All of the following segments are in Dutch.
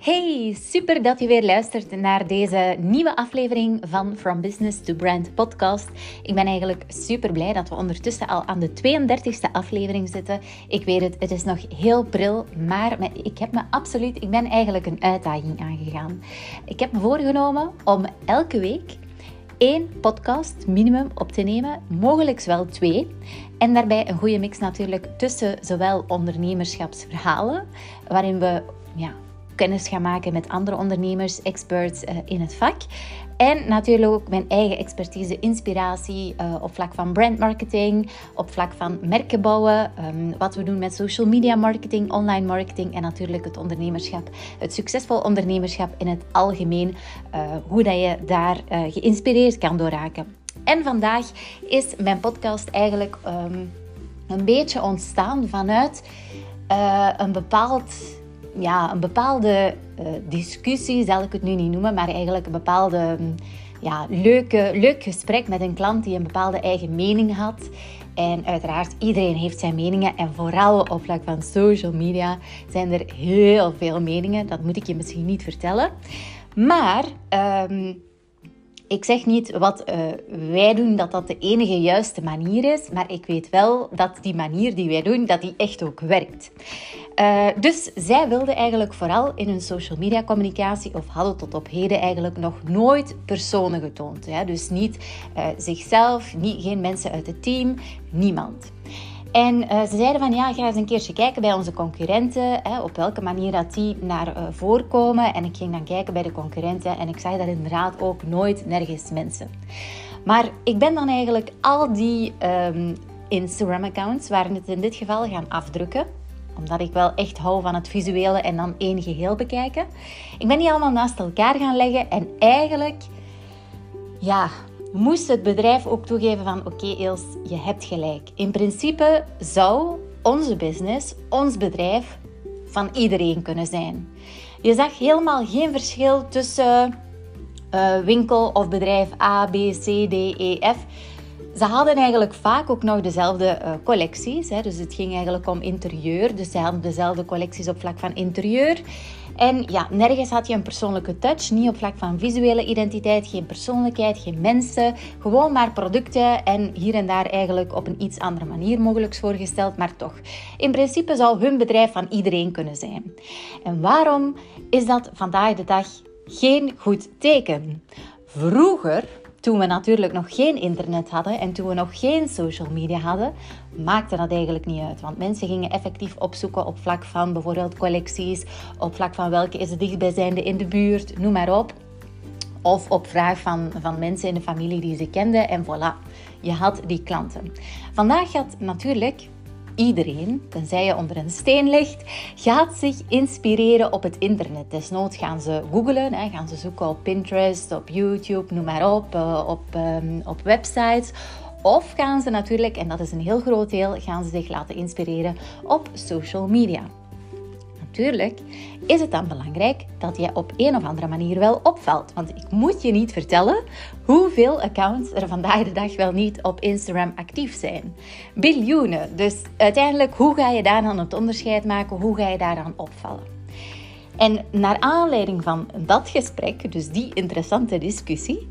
Hey, super dat je weer luistert naar deze nieuwe aflevering van From Business to Brand podcast. Ik ben eigenlijk super blij dat we ondertussen al aan de 32e aflevering zitten. Ik weet het, het is nog heel pril, maar ik heb me absoluut, ik ben eigenlijk een uitdaging aangegaan. Ik heb me voorgenomen om elke week één podcast minimum op te nemen, mogelijk wel twee. En daarbij een goede mix natuurlijk tussen zowel ondernemerschapsverhalen, waarin we ja, kennis gaan maken met andere ondernemers, experts uh, in het vak. En natuurlijk ook mijn eigen expertise, inspiratie uh, op vlak van brandmarketing, op vlak van merken bouwen, um, wat we doen met social media marketing, online marketing en natuurlijk het ondernemerschap, het succesvol ondernemerschap in het algemeen, uh, hoe dat je daar geïnspireerd kan door raken. En vandaag is mijn podcast eigenlijk um, een beetje ontstaan vanuit een bepaald ja, een bepaalde uh, discussie, zal ik het nu niet noemen, maar eigenlijk een bepaalde mm, ja, leuke, leuk gesprek met een klant die een bepaalde eigen mening had. En uiteraard, iedereen heeft zijn meningen. En vooral op vlak van social media zijn er heel veel meningen. Dat moet ik je misschien niet vertellen. Maar um, ik zeg niet wat uh, wij doen, dat dat de enige juiste manier is. Maar ik weet wel dat die manier die wij doen, dat die echt ook werkt. Uh, dus zij wilden eigenlijk vooral in hun social media communicatie, of hadden tot op heden eigenlijk nog nooit personen getoond. Dus niet uh, zichzelf, niet, geen mensen uit het team, niemand. En uh, ze zeiden van ja, ga eens een keertje kijken bij onze concurrenten, hè, op welke manier dat die naar uh, voorkomen. En ik ging dan kijken bij de concurrenten en ik zag daar inderdaad ook nooit nergens mensen. Maar ik ben dan eigenlijk al die um, Instagram-accounts, waren het in dit geval, gaan afdrukken omdat ik wel echt hou van het visuele en dan één geheel bekijken. Ik ben die allemaal naast elkaar gaan leggen en eigenlijk, ja, moest het bedrijf ook toegeven van oké okay, Els, je hebt gelijk. In principe zou onze business, ons bedrijf, van iedereen kunnen zijn. Je zag helemaal geen verschil tussen uh, winkel of bedrijf A, B, C, D, E, F. Ze hadden eigenlijk vaak ook nog dezelfde uh, collecties. Hè. Dus het ging eigenlijk om interieur. Dus ze hadden dezelfde collecties op vlak van interieur. En ja, nergens had je een persoonlijke touch. Niet op vlak van visuele identiteit, geen persoonlijkheid, geen mensen. Gewoon maar producten en hier en daar eigenlijk op een iets andere manier mogelijk voorgesteld, maar toch. In principe zou hun bedrijf van iedereen kunnen zijn. En waarom is dat vandaag de dag geen goed teken? Vroeger toen we natuurlijk nog geen internet hadden en toen we nog geen social media hadden, maakte dat eigenlijk niet uit. Want mensen gingen effectief opzoeken op vlak van bijvoorbeeld collecties, op vlak van welke is het dichtbijzijnde in de buurt, noem maar op. Of op vraag van, van mensen in de familie die ze kenden en voilà, je had die klanten. Vandaag gaat natuurlijk iedereen, tenzij je onder een steen ligt, gaat zich inspireren op het internet. Desnoods gaan ze googlen, hè, gaan ze zoeken op Pinterest, op YouTube, noem maar op, uh, op, um, op websites. Of gaan ze natuurlijk, en dat is een heel groot deel, gaan ze zich laten inspireren op social media natuurlijk is het dan belangrijk dat je op een of andere manier wel opvalt. Want ik moet je niet vertellen hoeveel accounts er vandaag de dag wel niet op Instagram actief zijn. Biljoenen. Dus uiteindelijk, hoe ga je daar dan het onderscheid maken? Hoe ga je daar dan opvallen? En naar aanleiding van dat gesprek, dus die interessante discussie,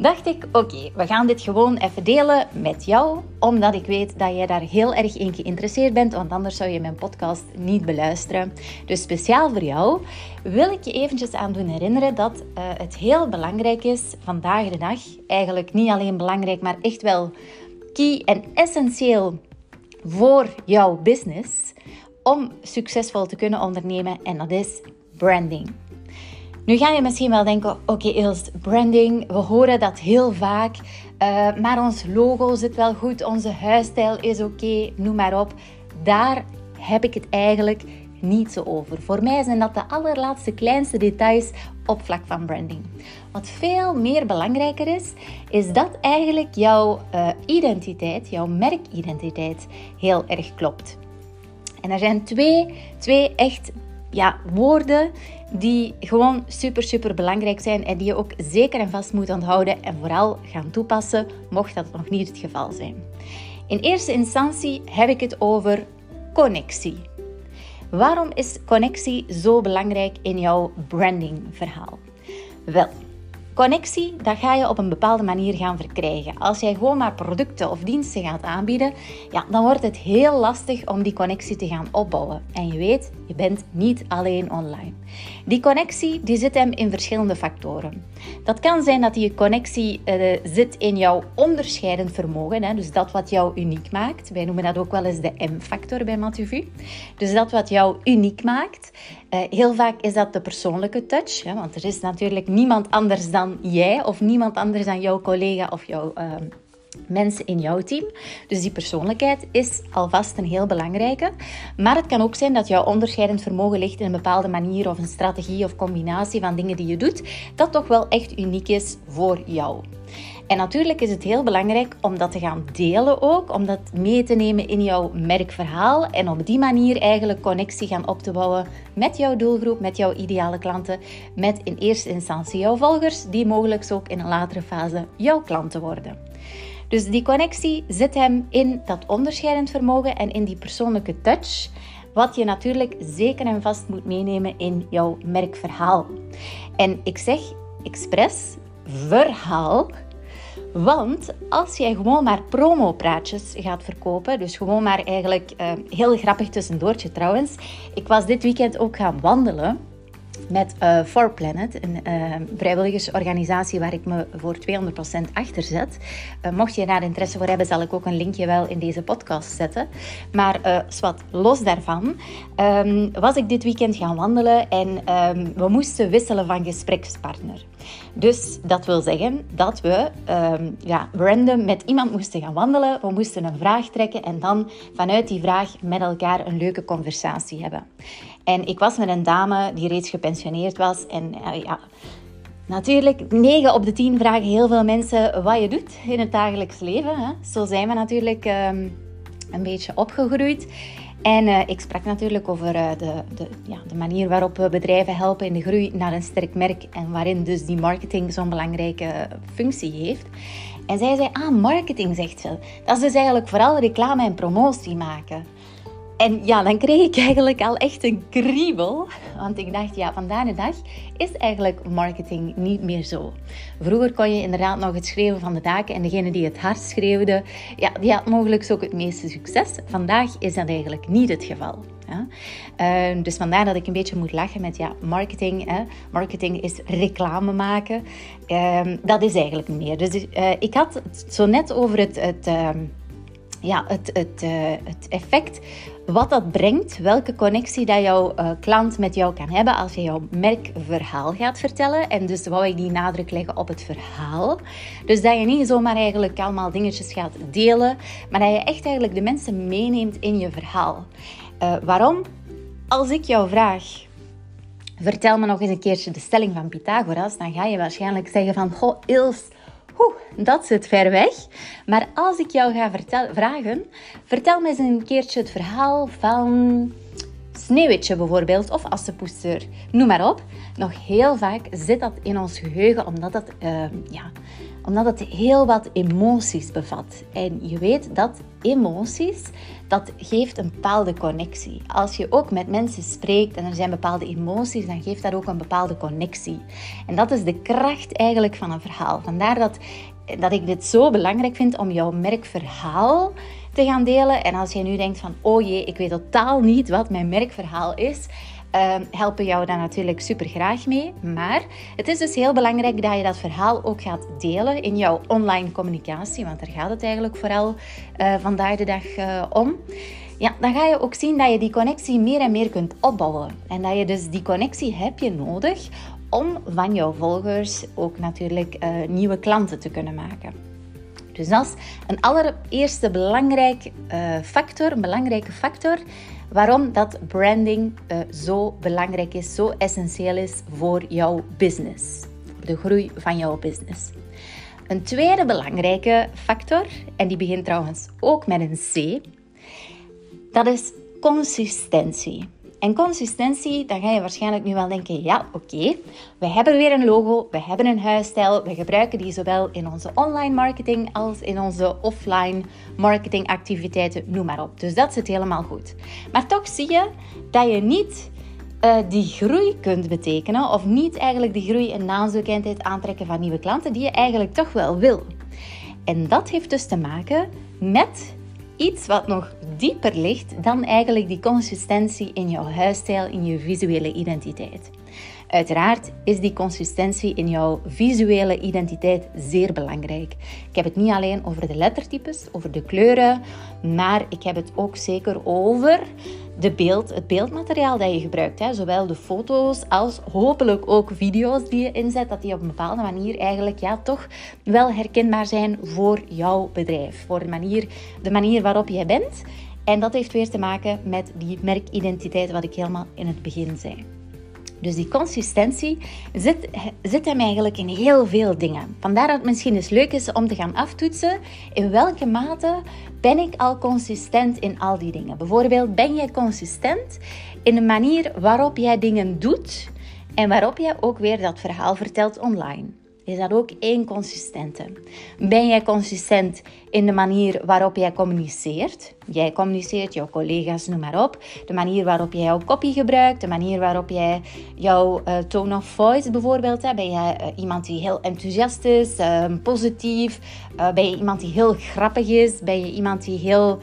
dacht ik, oké, we gaan dit gewoon even delen met jou, omdat ik weet dat jij daar heel erg in geïnteresseerd bent, want anders zou je mijn podcast niet beluisteren. Dus speciaal voor jou wil ik je eventjes aan doen herinneren dat uh, het heel belangrijk is vandaag de dag, eigenlijk niet alleen belangrijk, maar echt wel key en essentieel voor jouw business om succesvol te kunnen ondernemen en dat is branding. Nu ga je misschien wel denken, oké okay, branding, we horen dat heel vaak, uh, maar ons logo zit wel goed, onze huisstijl is oké, noem maar op. Daar heb ik het eigenlijk niet zo over. Voor mij zijn dat de allerlaatste kleinste details op vlak van branding. Wat veel meer belangrijker is, is dat eigenlijk jouw uh, identiteit, jouw merkidentiteit, heel erg klopt. En er zijn twee, twee echt ja, woorden die gewoon super, super belangrijk zijn en die je ook zeker en vast moet onthouden en vooral gaan toepassen, mocht dat nog niet het geval zijn. In eerste instantie heb ik het over connectie. Waarom is connectie zo belangrijk in jouw brandingverhaal? Wel, Connectie, dat ga je op een bepaalde manier gaan verkrijgen. Als jij gewoon maar producten of diensten gaat aanbieden, ja, dan wordt het heel lastig om die connectie te gaan opbouwen. En je weet, je bent niet alleen online. Die connectie die zit hem in verschillende factoren. Dat kan zijn dat die connectie uh, zit in jouw onderscheidend vermogen, hè, dus dat wat jou uniek maakt. Wij noemen dat ook wel eens de M-factor bij Matuvu. Dus dat wat jou uniek maakt. Uh, heel vaak is dat de persoonlijke touch, hè, want er is natuurlijk niemand anders dan jij of niemand anders dan jouw collega of jouw uh, mensen in jouw team. Dus die persoonlijkheid is alvast een heel belangrijke. Maar het kan ook zijn dat jouw onderscheidend vermogen ligt in een bepaalde manier of een strategie of combinatie van dingen die je doet, dat toch wel echt uniek is voor jou. En natuurlijk is het heel belangrijk om dat te gaan delen ook, om dat mee te nemen in jouw merkverhaal en op die manier eigenlijk connectie gaan op te bouwen met jouw doelgroep, met jouw ideale klanten, met in eerste instantie jouw volgers, die mogelijk ook in een latere fase jouw klanten worden. Dus die connectie zit hem in dat onderscheidend vermogen en in die persoonlijke touch, wat je natuurlijk zeker en vast moet meenemen in jouw merkverhaal. En ik zeg expres verhaal, want als jij gewoon maar promopraatjes gaat verkopen, dus gewoon maar eigenlijk uh, heel grappig tussendoortje trouwens. Ik was dit weekend ook gaan wandelen met uh, For Planet, een uh, vrijwilligersorganisatie waar ik me voor 200% achter zet. Mocht je daar interesse voor hebben, zal ik ook een linkje wel in deze podcast zetten. Maar wat los daarvan, um, was ik dit weekend gaan wandelen en um, we moesten wisselen van gesprekspartner. Dus dat wil zeggen dat we um, ja, random met iemand moesten gaan wandelen. We moesten een vraag trekken en dan vanuit die vraag met elkaar een leuke conversatie hebben. En ik was met een dame die reeds gepensioneerd was. En uh, ja, natuurlijk, 9 op de 10 vragen heel veel mensen wat je doet in het dagelijks leven. Hè? Zo zijn we natuurlijk um, een beetje opgegroeid. En uh, ik sprak natuurlijk over uh, de, de, ja, de manier waarop we bedrijven helpen in de groei naar een sterk merk en waarin dus die marketing zo'n belangrijke functie heeft. En zij zei, ah, marketing, zegt ze. Dat is dus eigenlijk vooral reclame en promotie maken. En ja, dan kreeg ik eigenlijk al echt een kriebel. Want ik dacht, ja, vandaag de dag is eigenlijk marketing niet meer zo. Vroeger kon je inderdaad nog het schreeuwen van de daken. En degene die het hard schreeuwde, ja, die had mogelijk ook het meeste succes. Vandaag is dat eigenlijk niet het geval. Uh, dus vandaar dat ik een beetje moet lachen met ja, marketing. Hè. Marketing is reclame maken. Uh, dat is eigenlijk niet meer. Dus uh, ik had het zo net over het, het, ehm, ja, het, het, eh, het effect wat dat brengt, welke connectie dat jouw uh, klant met jou kan hebben als je jouw merkverhaal gaat vertellen. En dus wou ik die nadruk leggen op het verhaal. Dus dat je niet zomaar eigenlijk allemaal dingetjes gaat delen, maar dat je echt eigenlijk de mensen meeneemt in je verhaal. Uh, waarom? Als ik jou vraag, vertel me nog eens een keertje de stelling van Pythagoras, dan ga je waarschijnlijk zeggen van, goh Ils, Oeh, dat zit ver weg. Maar als ik jou ga vragen, vertel me eens een keertje het verhaal van Sneeuwwitje bijvoorbeeld, of Assepoester, noem maar op. Nog heel vaak zit dat in ons geheugen, omdat dat, uh, ja, omdat het heel wat emoties bevat. En je weet dat emoties, dat geeft een bepaalde connectie. Als je ook met mensen spreekt en er zijn bepaalde emoties, dan geeft dat ook een bepaalde connectie. En dat is de kracht eigenlijk van een verhaal. Vandaar dat, dat ik dit zo belangrijk vind om jouw merkverhaal te gaan delen. En als je nu denkt van, oh jee, ik weet totaal niet wat mijn merkverhaal is, helpen jou daar natuurlijk super graag mee. Maar het is dus heel belangrijk dat je dat verhaal ook gaat delen in jouw online communicatie, want daar gaat het eigenlijk vooral uh, vandaag de dag uh, om. Ja, dan ga je ook zien dat je die connectie meer en meer kunt opbouwen. En dat je dus die connectie heb je nodig om van jouw volgers ook natuurlijk uh, nieuwe klanten te kunnen maken. Dus dat is een allereerste belangrijk uh, factor, een belangrijke factor waarom dat branding uh, zo belangrijk is, zo essentieel is voor jouw business, de groei van jouw business. Een tweede belangrijke factor, en die begint trouwens ook met een C, dat is consistentie. En consistentie, dan ga je waarschijnlijk nu wel denken, ja oké, we hebben weer een logo, we hebben een huisstijl, we gebruiken die zowel in onze online marketing als in onze offline marketingactiviteiten, noem maar op. Dus dat zit helemaal goed. Maar toch zie je dat je niet uh, die groei kunt betekenen of niet eigenlijk die groei en naamsbekendheid aantrekken van nieuwe klanten die je eigenlijk toch wel wil. En dat heeft dus te maken met iets wat nog dieper ligt dan eigenlijk die consistentie in jouw huisstijl, in je visuele identiteit. Uiteraard is die consistentie in jouw visuele identiteit zeer belangrijk. Ik heb het niet alleen over de lettertypes, over de kleuren, maar ik heb het ook zeker over de beeld, het beeldmateriaal dat je gebruikt. Hè. Zowel de foto's als hopelijk ook video's die je inzet, dat die op een bepaalde manier eigenlijk ja, toch wel herkenbaar zijn voor jouw bedrijf. Voor de manier, de manier waarop jij bent. En dat heeft weer te maken met die merkidentiteit, wat ik helemaal in het begin zei. Dus die consistentie zit, zit hem eigenlijk in heel veel dingen. Vandaar dat het misschien eens leuk is om te gaan aftoetsen in welke mate ben ik al consistent in al die dingen. Bijvoorbeeld, ben jij consistent in de manier waarop jij dingen doet en waarop jij ook weer dat verhaal vertelt online is dat ook één consistente. Ben jij consistent in de manier waarop jij communiceert? Jij communiceert, jouw collega's, noem maar op. De manier waarop jij jouw copy gebruikt, de manier waarop jij jouw uh, tone of voice bijvoorbeeld. Hè? Ben jij uh, iemand die heel enthousiast is, uh, positief? ben je iemand die heel grappig is? Ben je iemand die heel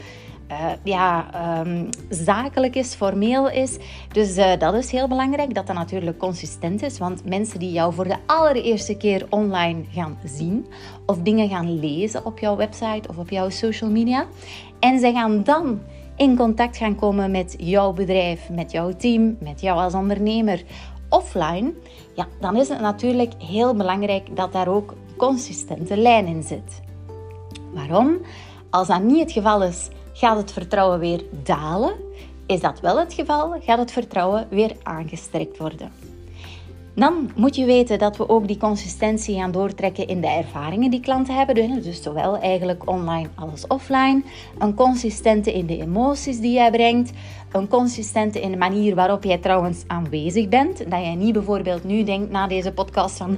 uh, ja, um, zakelijk is, formeel is. Dus uh, dat is heel belangrijk, dat dat natuurlijk consistent is. Want mensen die jou voor de allereerste keer online gaan zien of dingen gaan lezen op jouw website of op jouw social media. En ze gaan dan in contact gaan komen met jouw bedrijf, met jouw team, met jou als ondernemer offline. Ja, dan is het natuurlijk heel belangrijk dat daar ook consistente lijn in zit. Waarom? Als dat niet het geval is, Gaat het vertrouwen weer dalen? Is dat wel het geval? Gaat het vertrouwen weer aangestrekt worden? Dan moet je weten dat we ook die consistentie gaan doortrekken in de ervaringen die klanten hebben. Dus zowel eigenlijk online als offline. Een consistente in de emoties die jij brengt. Een consistente in de manier waarop jij trouwens aanwezig bent. Dat jij niet bijvoorbeeld nu denkt na deze podcast van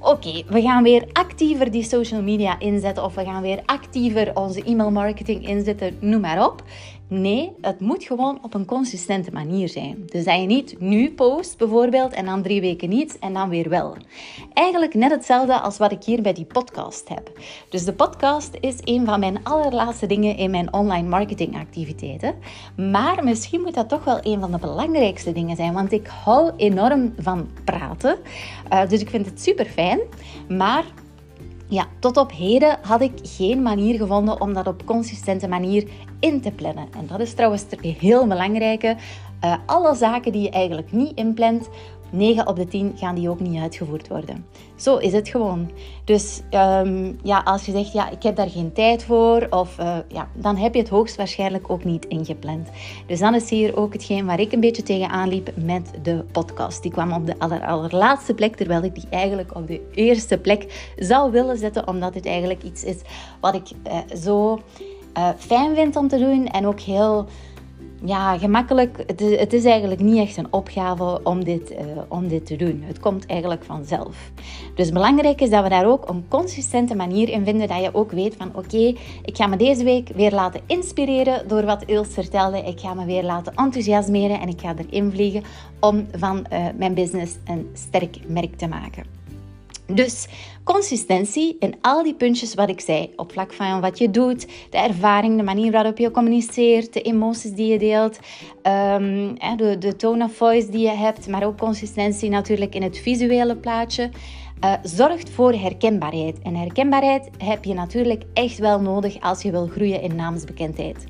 oké, we gaan weer actiever die social media inzetten of we gaan weer actiever onze e-mail marketing inzetten, noem maar op. Nee, het moet gewoon op een consistente manier zijn. Dus dat je niet nu post bijvoorbeeld en dan drie weken niet en dan weer wel. Eigenlijk net hetzelfde als wat ik hier bij die podcast heb. Dus de podcast is een van mijn allerlaatste dingen in mijn online marketing activiteiten. Maar misschien moet dat toch wel een van de belangrijkste dingen zijn, want ik hou enorm van praten. Uh, dus ik vind het super fijn. Maar ja, tot op heden had ik geen manier gevonden om dat op consistente manier in te plannen. En dat is trouwens heel belangrijke. Uh, alle zaken die je eigenlijk niet inplant, 9 op de 10 gaan die ook niet uitgevoerd worden. Zo is het gewoon. Dus um, ja, als je zegt, ja, ik heb daar geen tijd voor, of, uh, ja, dan heb je het hoogstwaarschijnlijk ook niet ingepland. Dus dan is hier ook hetgeen waar ik een beetje tegenaan liep met de podcast. Die kwam op de aller, allerlaatste plek, terwijl ik die eigenlijk op de eerste plek zou willen zetten, omdat het eigenlijk iets is wat ik uh, zo uh, fijn vind om te doen en ook heel ja, gemakkelijk. Het is, het is, eigenlijk niet echt een opgave om dit, uh, om dit te doen. Het komt eigenlijk vanzelf. Dus belangrijk is dat we daar ook een consistente manier in vinden. Dat je ook weet van oké, ik ga me deze week weer laten inspireren door wat Ilse vertelde. Ik ga me weer laten enthousiasmeren en ik ga erin vliegen om van uh, mijn business een sterk merk te maken. Dus consistentie in al die puntjes wat ik zei, op vlak van wat je doet, de ervaring, de manier waarop je communiceert, de emoties die je deelt, um, de, de tone of voice die je hebt, maar ook consistentie natuurlijk in het visuele plaatje. Uh, zorgt voor herkenbaarheid. En herkenbaarheid heb je natuurlijk echt wel nodig als je wil groeien in naamsbekendheid.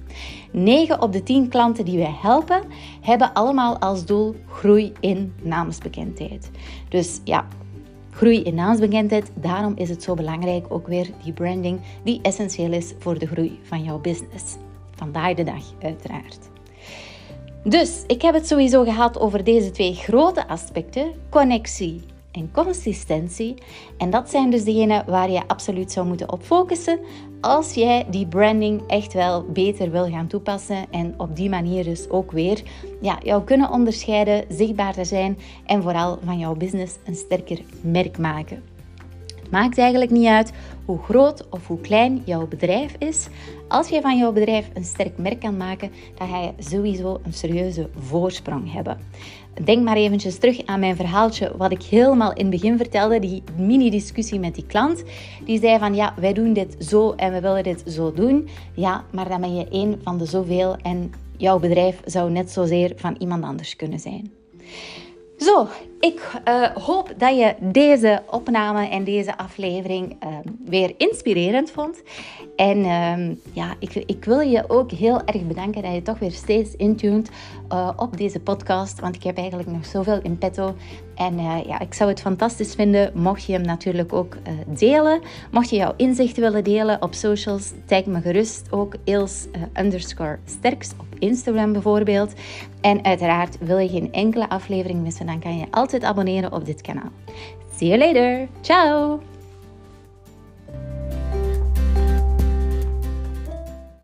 9 op de 10 klanten die wij helpen, hebben allemaal als doel groei in naamsbekendheid. Dus ja, groei in naamsbekendheid. Daarom is het zo belangrijk ook weer die branding die essentieel is voor de groei van jouw business. Vandaag de dag uiteraard. Dus ik heb het sowieso gehad over deze twee grote aspecten: connectie en consistentie. En dat zijn dus degenen waar je absoluut zou moeten op focussen als jij die branding echt wel beter wil gaan toepassen en op die manier dus ook weer ja, jou kunnen onderscheiden, zichtbaarder zijn en vooral van jouw business een sterker merk maken. Maakt eigenlijk niet uit hoe groot of hoe klein jouw bedrijf is. Als je van jouw bedrijf een sterk merk kan maken, dan ga je sowieso een serieuze voorsprong hebben. Denk maar eventjes terug aan mijn verhaaltje wat ik helemaal in het begin vertelde, die mini-discussie met die klant. Die zei van ja, wij doen dit zo en we willen dit zo doen. Ja, maar dan ben je één van de zoveel en jouw bedrijf zou net zozeer van iemand anders kunnen zijn. Zo, ik uh, hoop dat je deze opname en deze aflevering uh, weer inspirerend vond. En uh, ja, ik, ik, wil je ook heel erg bedanken dat je toch weer steeds intuned uh, op deze podcast. Want ik heb eigenlijk nog zoveel in petto. En ja, ik zou het fantastisch vinden mocht je hem natuurlijk ook delen. Mocht je jouw inzichten willen delen op socials, tag me gerust ook Eels underscore sterks op Instagram bijvoorbeeld. En uiteraard wil je geen enkele aflevering missen, dan kan je altijd abonneren op dit kanaal. See you later. Ciao!